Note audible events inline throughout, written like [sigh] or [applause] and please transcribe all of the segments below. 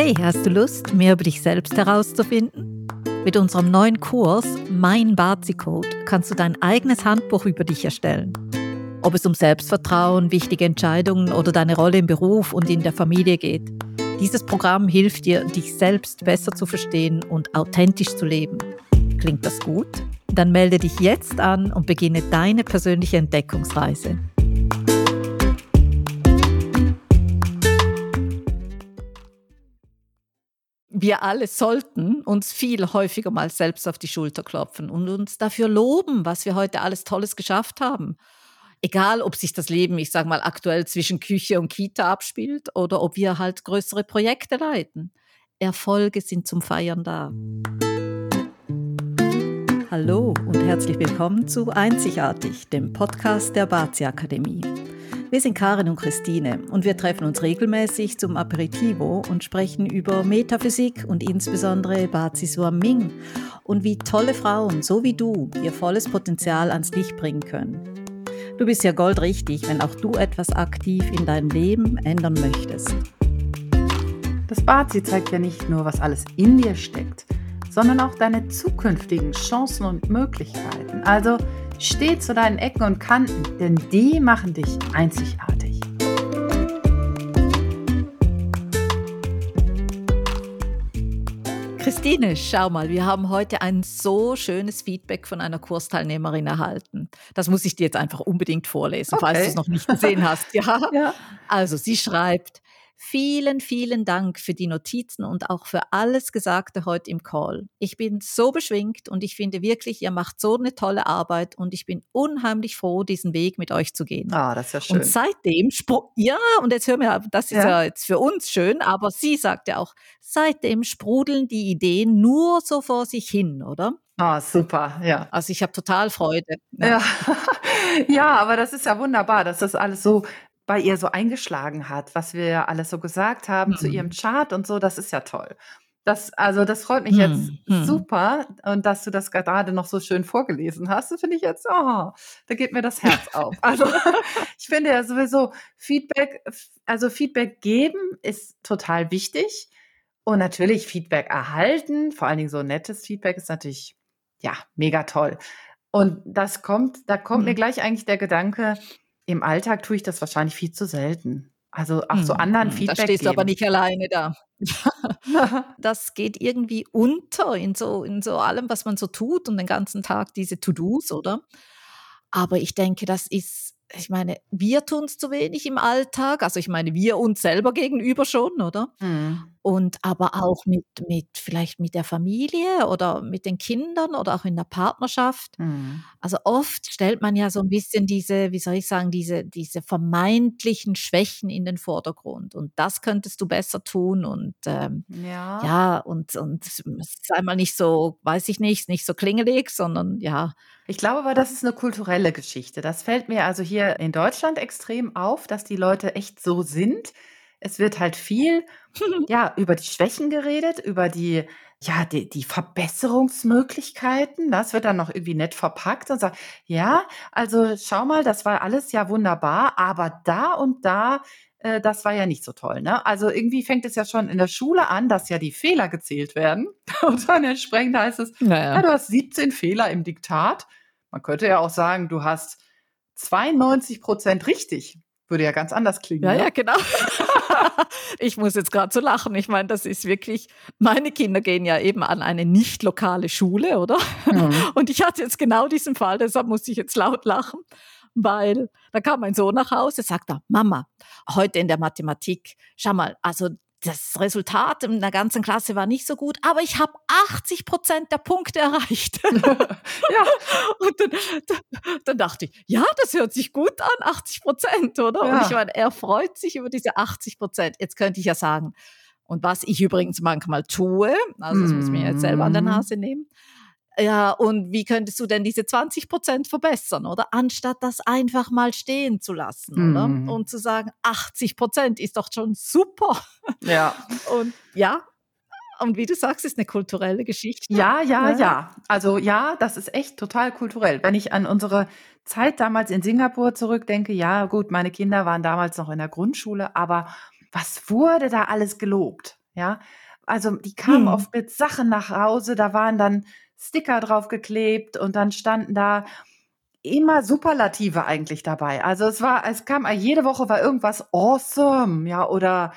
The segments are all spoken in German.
Hey, hast du Lust, mehr über dich selbst herauszufinden? Mit unserem neuen Kurs Mein Bazi-Code kannst du dein eigenes Handbuch über dich erstellen. Ob es um Selbstvertrauen, wichtige Entscheidungen oder deine Rolle im Beruf und in der Familie geht. Dieses Programm hilft dir, dich selbst besser zu verstehen und authentisch zu leben. Klingt das gut? Dann melde dich jetzt an und beginne deine persönliche Entdeckungsreise. Wir alle sollten uns viel häufiger mal selbst auf die Schulter klopfen und uns dafür loben, was wir heute alles Tolles geschafft haben. Egal, ob sich das Leben, ich sage mal, aktuell zwischen Küche und Kita abspielt oder ob wir halt größere Projekte leiten. Erfolge sind zum Feiern da. Hallo und herzlich willkommen zu Einzigartig, dem Podcast der Bazi Akademie. Wir sind Karin und Christine und wir treffen uns regelmäßig zum Aperitivo und sprechen über Metaphysik und insbesondere Bazi Ming und wie tolle Frauen, so wie du, ihr volles Potenzial ans Licht bringen können. Du bist ja goldrichtig, wenn auch du etwas aktiv in deinem Leben ändern möchtest. Das Bazi zeigt ja nicht nur, was alles in dir steckt, sondern auch deine zukünftigen Chancen und Möglichkeiten. Also Steh zu deinen Ecken und Kanten, denn die machen dich einzigartig. Christine, schau mal, wir haben heute ein so schönes Feedback von einer Kursteilnehmerin erhalten. Das muss ich dir jetzt einfach unbedingt vorlesen, okay. falls du es noch nicht gesehen hast. Ja? [laughs] ja. Also, sie schreibt, Vielen, vielen Dank für die Notizen und auch für alles Gesagte heute im Call. Ich bin so beschwingt und ich finde wirklich, ihr macht so eine tolle Arbeit und ich bin unheimlich froh, diesen Weg mit euch zu gehen. Ah, das ist ja schön. Und seitdem, ja, und jetzt hören wir, das ist ja. ja jetzt für uns schön, aber sie sagt ja auch, seitdem sprudeln die Ideen nur so vor sich hin, oder? Ah, super, ja. Also ich habe total Freude. Ja. ja. [laughs] ja, aber das ist ja wunderbar, dass das alles so bei ihr so eingeschlagen hat, was wir alles so gesagt haben zu ihrem mhm. Chart und so, das ist ja toll. Das, also das freut mich jetzt Mhm. Mhm. super und dass du das gerade noch so schön vorgelesen hast, das finde ich jetzt, oh, da geht mir das [laughs] Herz auf. Also [laughs] ich finde ja sowieso Feedback, also Feedback geben ist total wichtig und natürlich Feedback erhalten, vor allen Dingen so nettes Feedback ist natürlich ja mega toll. Und das kommt, da kommt mir mhm. gleich eigentlich der Gedanke, im Alltag tue ich das wahrscheinlich viel zu selten. Also auch so anderen Feedback Da stehst du aber nicht alleine da. [laughs] das geht irgendwie unter in so in so allem, was man so tut und den ganzen Tag diese To-dos, oder? Aber ich denke, das ist ich meine, wir tun es zu wenig im Alltag. Also ich meine, wir uns selber gegenüber schon, oder? Mhm. Und aber auch mit, mit vielleicht mit der Familie oder mit den Kindern oder auch in der Partnerschaft. Mhm. Also oft stellt man ja so ein bisschen diese, wie soll ich sagen, diese, diese vermeintlichen Schwächen in den Vordergrund. Und das könntest du besser tun. Und ähm, ja. ja, und, und sei mal nicht so, weiß ich nicht, nicht so klingelig, sondern ja, ich glaube aber, das ist eine kulturelle Geschichte. Das fällt mir also hier in Deutschland extrem auf, dass die Leute echt so sind. Es wird halt viel, [laughs] ja, über die Schwächen geredet, über die ja, die die Verbesserungsmöglichkeiten. Das wird dann noch irgendwie nett verpackt und sagt: „Ja, also schau mal, das war alles ja wunderbar, aber da und da, äh, das war ja nicht so toll“, ne? Also, irgendwie fängt es ja schon in der Schule an, dass ja die Fehler gezählt werden [laughs] und dann entsprechend heißt es: Na ja. du hast 17 Fehler im Diktat.“ man könnte ja auch sagen, du hast 92 Prozent richtig. Würde ja ganz anders klingen. Ja, ne? ja, genau. [laughs] ich muss jetzt gerade so lachen. Ich meine, das ist wirklich, meine Kinder gehen ja eben an eine nicht lokale Schule, oder? Mhm. [laughs] Und ich hatte jetzt genau diesen Fall, deshalb muss ich jetzt laut lachen, weil da kam mein Sohn nach Hause, sagt er, Mama, heute in der Mathematik, schau mal, also das Resultat in der ganzen Klasse war nicht so gut, aber ich habe 80 Prozent der Punkte [laughs] erreicht. [laughs] ja. Und dann, dann, dachte ich, ja, das hört sich gut an, 80 Prozent, oder? Ja. Und ich meine, er freut sich über diese 80 Prozent. Jetzt könnte ich ja sagen, und was ich übrigens manchmal tue, also das muss ich mir jetzt selber an der mhm. Nase nehmen, ja, und wie könntest du denn diese 20 Prozent verbessern, oder? Anstatt das einfach mal stehen zu lassen, oder? Mhm. Und zu sagen, 80 Prozent ist doch schon super. Ja. [laughs] Und ja, und wie du sagst, ist eine kulturelle Geschichte. Ja, ja, ja, ja. Also ja, das ist echt total kulturell. Wenn ich an unsere Zeit damals in Singapur zurückdenke, ja, gut, meine Kinder waren damals noch in der Grundschule, aber was wurde da alles gelobt? ja. Also die kamen Mhm. oft mit Sachen nach Hause, da waren dann Sticker draufgeklebt und dann standen da immer Superlative eigentlich dabei. Also es war es kam jede Woche war irgendwas awesome, ja, oder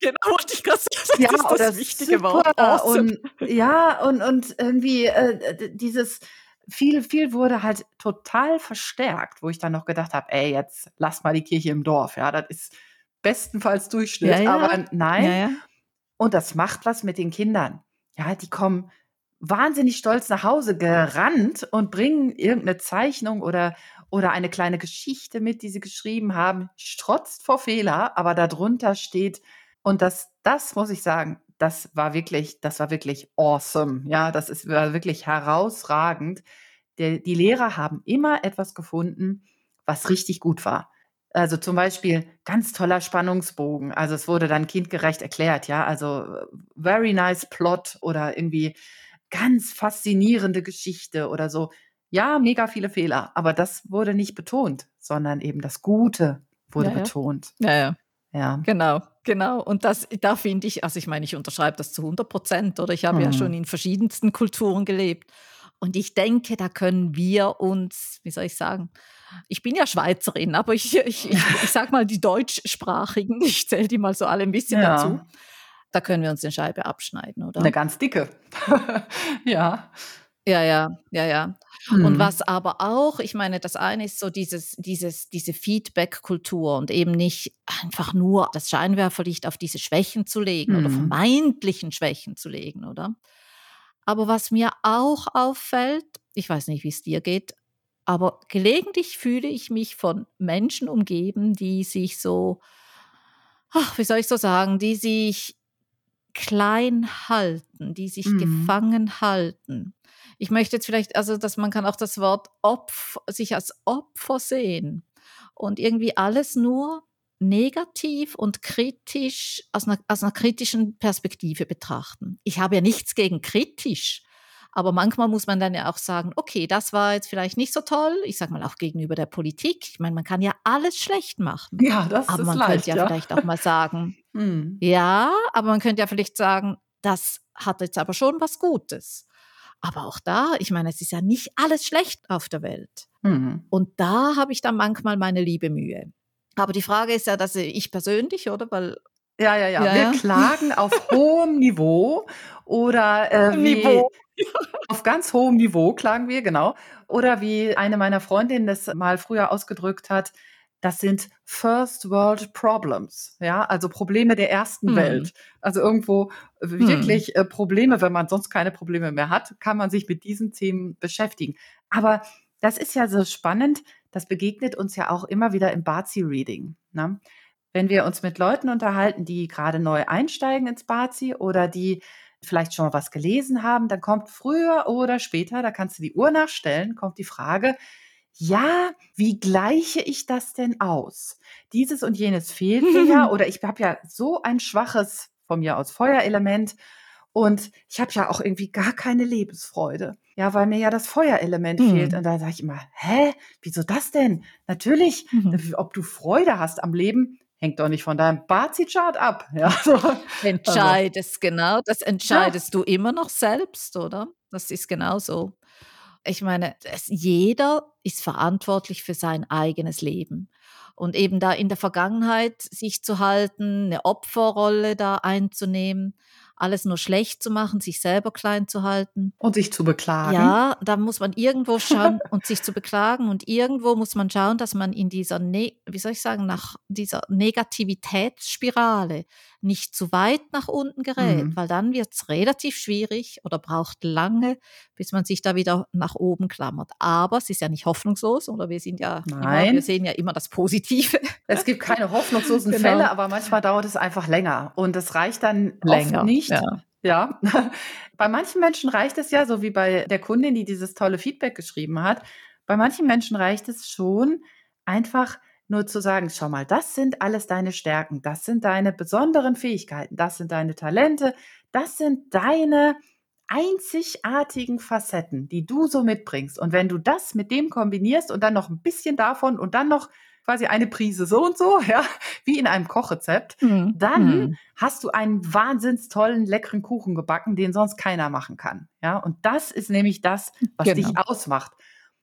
Genau, ich sagen, das ja, ist oder das wichtige Wort, awesome. und ja, und und irgendwie, äh, dieses viel viel wurde halt total verstärkt, wo ich dann noch gedacht habe: „Ey, jetzt lass mal die Kirche im Dorf“, ja? Das ist bestenfalls Durchschnitt, ja. aber Ja, nein. ja. Und das macht was mit den Kindern. Ja, die kommen wahnsinnig stolz nach Hause gerannt und bringen irgend 'ne Zeichnung oder oder eine kleine Geschichte mit, die sie geschrieben haben, strotzt vor Fehler, aber da drunter steht und das das muss ich sagen, das war wirklich das war wirklich awesome. Ja, das ist war wirklich herausragend. Der die Lehrer haben immer etwas gefunden, was richtig gut war. Also, zum Beispiel ganz toller Spannungsbogen. Also, es wurde dann kindgerecht erklärt, ja, also, very nice plot oder irgendwie ganz faszinierende Geschichte oder so. Ja, mega viele Fehler, aber das wurde nicht betont, sondern eben das Gute wurde Ja, ja. betont. Ja, ja. Ja. Genau, genau. Und das da finde ich also, ich meine, ich unterschreibe das zu 100% oder? Ich habe ja schon Mhm. in verschiedensten Kulturen gelebt. Und ich denke, da können wir uns wie soll ich sagen? Ich bin ja Schweizerin, aber ich ich ich ich sage mal, die Deutschsprachigen, [laughs] ich zähle die mal so alle 'n bisschen dazu. Da können wir uns 'ne Scheibe abschneiden, 'Ne oder? ganz dicke. [laughs] Ja. Ja, ja, ja, ja. Und Mhm. was aber auch ich meine, das eine ist so dieses dieses diese Feedback-Kultur und eben nicht einfach nur das Scheinwerferlicht auf diese Schwächen zu legen oder Mhm. vermeintlichen Schwächen zu legen, oder? Aber was mir auch auffällt, ich weiß nicht, wie's dir geht, aber gelegentlich fühle ich mich von Menschen umgeben, die sich so ach, wie soll ich so sagen, die sich klein halten, die sich Mhm. gefangen halten. Ich möchte jetzt vielleicht also, dass man kann auch das Wort Opf sich als Opfer sehen und irgendwie alles nur negativ und kritisch aus 'ner aus 'ner kritischen Perspektive betrachten. Ich habe ja nichts gegen kritisch, aber manchmal muss man dann ja auch sagen: „Okay, das war jetzt vielleicht nicht so toll.“ Ich sage mal auch gegenüber der Politik. Ich meine, man kann ja alles schlecht machen. Ja, das Aber ist man könnte leicht, ja ja. vielleicht auch mal sagen Mhm. [laughs] ja, aber man könnte ja vielleicht sagen: „Das hat jetzt aber schon was Gutes.“ Aber auch da ich meine, es ist ja nicht alles schlecht auf der Welt. Mhm. Und da habe ich dann manchmal meine liebe Mühe. Aber die Frage ist ja, dass ich persönlich, oder? Weil Ja, ja, ja. ja, Wir ja. klagen auf [laughs] hohem Niveau oder, äh, Niveau. auf ganz hohem Niveau klagen wir, genau. Oder wie eine meiner Freundinnen das mal früher ausgedrückt hat: „Das sind First World Problems“, ja, also Probleme der ersten Mhm. Welt. Also irgendwo Mhm. wirklich, äh, Probleme wenn man sonst keine Probleme mehr hat, kann man sich mit diesen Themen beschäftigen. Aber das ist ja so spannend, das begegnet uns ja auch immer wieder im Bazi-Reading, ne? Wenn wir uns mit Leuten unterhalten, die grade neu einsteigen ins Bazi oder die vielleicht schon mal was gelesen haben, dann kommt früher oder später, da kannst du die Uhr nachstellen, kommt die Frage: „Ja, wie gleiche ich das denn aus? Dieses und jenes fehlt mir ja [laughs] oder ich habe ja so ein schwaches, von mir aus Feuerelement und ich habe ja auch irgendwie gar keine Lebensfreude, ja, weil mir ja das Feuerelement fehlt.“ Mhm. Und da sage ich immer: „Hä, wieso das denn? Natürlich, Mhm. ob du Freude hast am Leben, hängt doch nicht von deinem Bazi-Chart ab“, [laughs] ja, so. Also Entscheidest, genau, das Ja. entscheidest du immer noch selbst, oder? Das ist genau so. Ich meine, es jeder ist verantwortlich für sein eigenes Leben. Und eben da in der Vergangenheit sich zu halten, 'ne Opferrolle da einzunehmen, alles nur schlecht zu machen, sich selber klein zu halten Und sich zu beklagen. ja, da muss man irgendwo schauen [laughs] und sich zu beklagen und irgendwo muss man schauen, dass man in dieser ne wie soll ich sagen, nach dieser Negativitätsspirale nicht zu weit nach unten gerät, Mhm. weil dann wird's relativ schwierig oder braucht lange, bis man sich da wieder nach oben klammert. Aber es ist ja nicht hoffnungslos, oder? Wir sind ja immer wir sehen ja immer das Positive. Es gibt keine [laughs] hoffnungslosen Genau. Fälle, aber manchmal dauert es einfach länger und es reicht dann Länger, nicht ja. ja. [laughs] Bei manchen Menschen reicht es ja, so wie bei der Kundin, die dieses tolle Feedback geschrieben hat. Bei manchen Menschen reicht es schon, einfach nur zu sagen: „Schau mal, das sind alles deine Stärken, das sind deine besonderen Fähigkeiten, das sind deine Talente, das sind deine einzigartigen Facetten, die du so mitbringst. Und wenn du das mit dem kombinierst und dann noch 'n bisschen davon und dann noch quasi eine Prise so und so, ja, wie in einem Kochrezept, mhm. dann mhm. hast du einen wahnsinns tollen, leckeren Kuchen gebacken, den sonst keiner machen kann. Ja, und das ist nämlich das, was genau. dich ausmacht.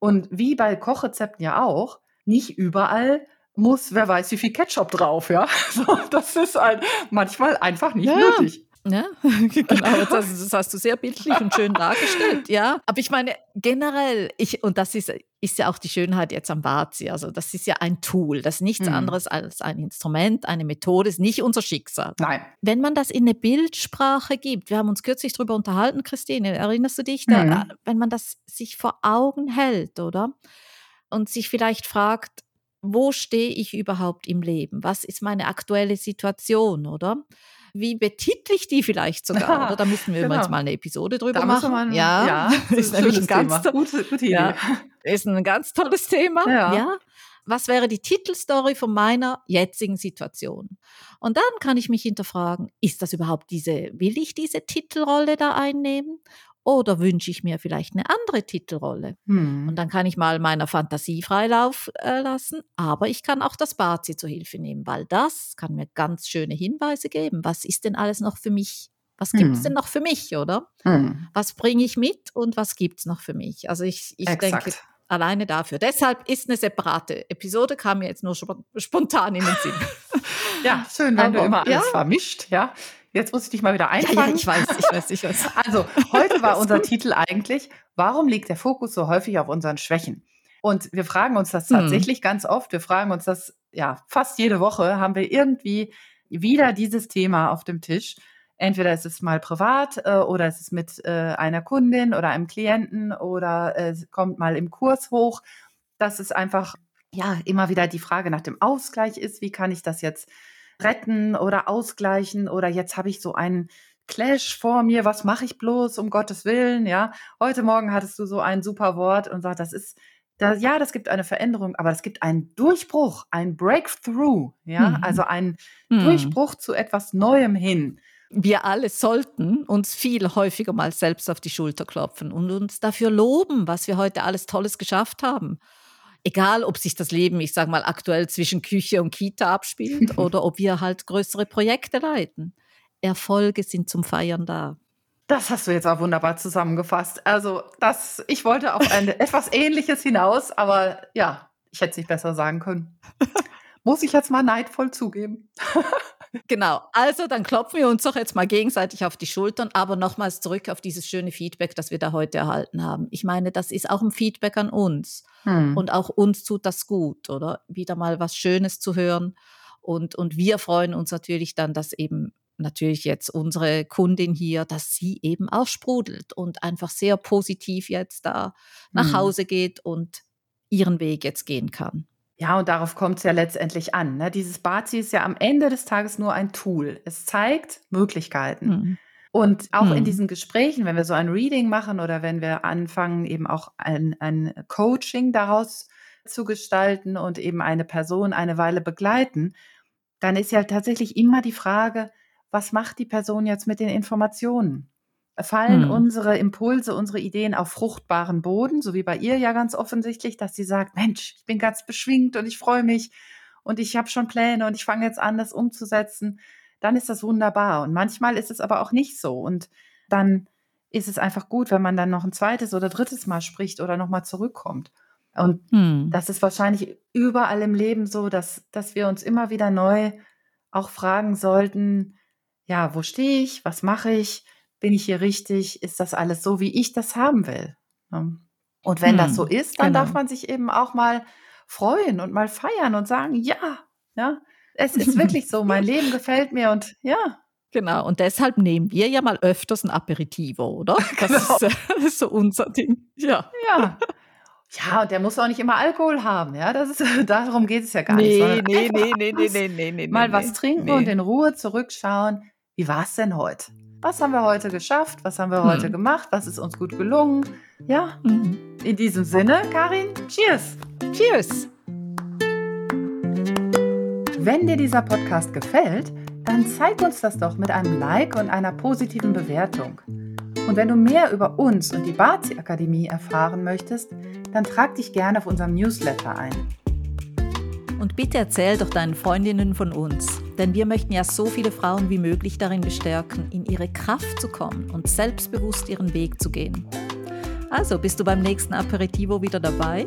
Und wie bei Kochrezepten ja auch, nicht überall muss, wer weiß, wie viel Ketchup drauf, ja. [laughs] So, das ist halt manchmal einfach nicht ja. nötig. Ja, [laughs] genau, das, das, hast du sehr bildlich und schön dargestellt, ja. Aber ich meine, generell, ich, und das ist, ist ja auch die Schönheit jetzt am Bazi, also das ist ja ein Tool, das ist nichts mhm. anderes als ein Instrument, eine Methode, ist nicht unser Schicksal. Nein. Wenn man das in eine Bildsprache gibt, wir haben uns kürzlich darüber unterhalten, Christine, erinnerst du dich? Da, mhm. Wenn man das sich vor Augen hält, oder? Und sich vielleicht fragt, wo stehe ich überhaupt im Leben? Was ist meine aktuelle Situation, oder? Wie betitel ich die vielleicht sogar? Oder? Da müssen wir [laughs] genau. mal eine Episode drüber da machen. Man, ja, ja ist nämlich ein ganz gute, gute Idee. Ja, ist ein ganz tolles Thema. Ja. ja. Was wäre die Titelstory von meiner jetzigen Situation? Und dann kann ich mich hinterfragen, ist das überhaupt diese, will ich diese Titelrolle da einnehmen? Oder wünsche ich mir vielleicht eine andere Titelrolle? Hm. Und dann kann ich mal meiner Fantasie Freilauf äh, lassen, aber ich kann auch das Bazi zur Hilfe nehmen, weil das kann mir ganz schöne Hinweise geben. Was ist denn alles noch für mich? Was gibt es hm. denn noch für mich, oder? Hm. Was bringe ich mit und was gibt es noch für mich? Also ich, ich denke, alleine dafür. Deshalb ist eine separate Episode, kam mir jetzt nur spontan in den Sinn. [laughs] ja, schön, wenn Aber, du immer alles ja. vermischt, ja. Jetzt muss ich dich mal wieder einfangen. Ja, ja, ich weiß, ich weiß, ich weiß. [laughs] Also, heute [laughs] war unser Titel eigentlich, warum liegt der Fokus so häufig auf unseren Schwächen? Und wir fragen uns das hm. tatsächlich hm. ganz oft. Wir fragen uns das, ja, fast jede Woche haben wir irgendwie wieder dieses Thema auf dem Tisch. Entweder ist es mal privat äh, oder es ist mit äh, einer Kundin oder einem Klienten oder es kommt mal im Kurs hoch. Dass es einfach, ja, immer wieder die Frage nach dem Ausgleich ist. Wie kann ich das jetzt retten oder ausgleichen oder jetzt habe ich so einen Clash vor mir, was mache ich bloß, um Gottes Willen, ja. Heute Morgen hattest du so ein super Wort und sagst, das ist, das, ja, das gibt eine Veränderung, aber es gibt einen Durchbruch, ein Breakthrough, ja, mhm. also einen mhm. Durchbruch zu etwas Neuem hin. Wir alle sollten uns viel häufiger mal selbst auf die Schulter klopfen und uns dafür loben, was wir heute alles Tolles geschafft haben egal ob sich das Leben, ich sage mal, aktuell zwischen Küche und Kita abspielt [laughs] oder ob wir halt größere Projekte leiten. Erfolge sind zum Feiern da. Das hast du jetzt auch wunderbar zusammengefasst. Also, das, ich wollte auf ein [laughs] etwas Ähnliches hinaus, aber ja, ich hätte es nicht besser sagen können. [laughs] Muss ich jetzt mal neidvoll zugeben. Genau, also dann klopfen wir uns doch jetzt mal gegenseitig auf die Schultern, aber nochmals zurück auf dieses schöne Feedback, das wir da heute erhalten haben. Ich meine, das ist auch ein Feedback an uns hm. und auch uns tut das gut, oder? Wieder mal was Schönes zu hören und, und wir freuen uns natürlich dann, dass eben natürlich jetzt unsere Kundin hier, dass sie eben auch sprudelt und einfach sehr positiv jetzt da nach hm. Hause geht und ihren Weg jetzt gehen kann. Ja, und darauf kommt es ja letztendlich an. Ne? Dieses Bazi ist ja am Ende des Tages nur ein Tool. Es zeigt Möglichkeiten. Mhm. Und auch mhm. in diesen Gesprächen, wenn wir so ein Reading machen oder wenn wir anfangen, eben auch ein, ein Coaching daraus zu gestalten und eben eine Person eine Weile begleiten, dann ist ja tatsächlich immer die Frage, was macht die Person jetzt mit den Informationen? Fallen hm. unsere Impulse, unsere Ideen auf fruchtbaren Boden, so wie bei ihr ja ganz offensichtlich, dass sie sagt, Mensch, ich bin ganz beschwingt und ich freue mich und ich habe schon Pläne und ich fange jetzt an, das umzusetzen, dann ist das wunderbar. Und manchmal ist es aber auch nicht so. Und dann ist es einfach gut, wenn man dann noch ein zweites oder drittes Mal spricht oder nochmal zurückkommt. Und hm. das ist wahrscheinlich überall im Leben so, dass, dass wir uns immer wieder neu auch fragen sollten, ja, wo stehe ich, was mache ich, bin ich hier richtig? Ist das alles so, wie ich das haben will? Ne? Und wenn hm, das so ist, dann genau. darf man sich eben auch mal freuen und mal feiern und sagen, ja, ja, es ist [laughs] wirklich so, mein Leben gefällt mir und ja. Genau, und deshalb nehmen wir ja mal öfters ein Aperitivo, oder? [laughs] Das, genau. ist, das ist so unser Ding. Ja. Ja. Ja, und der muss auch nicht immer Alkohol haben, ja. Das ist, [laughs] darum geht es ja gar nee, nicht. Nee, nee, nee, nee, nee, nee, nee. Mal was trinken nee. und in Ruhe zurückschauen. Wie war es denn heute? Was haben wir heute geschafft? Was haben wir hm. heute gemacht? Was ist uns gut gelungen? Ja, hm. in diesem Sinne, Karin, cheers! Cheers! Wenn dir dieser Podcast gefällt, dann zeig uns das doch mit einem Like und einer positiven Bewertung. Und wenn du mehr über uns und die Bazi Akademie erfahren möchtest, dann trag dich gerne auf unserem Newsletter ein. Und bitte erzähl doch deinen Freundinnen von uns, denn wir möchten ja so viele Frauen wie möglich darin bestärken, in ihre Kraft zu kommen und selbstbewusst ihren Weg zu gehen. Also, bist du beim nächsten Aperitivo wieder dabei?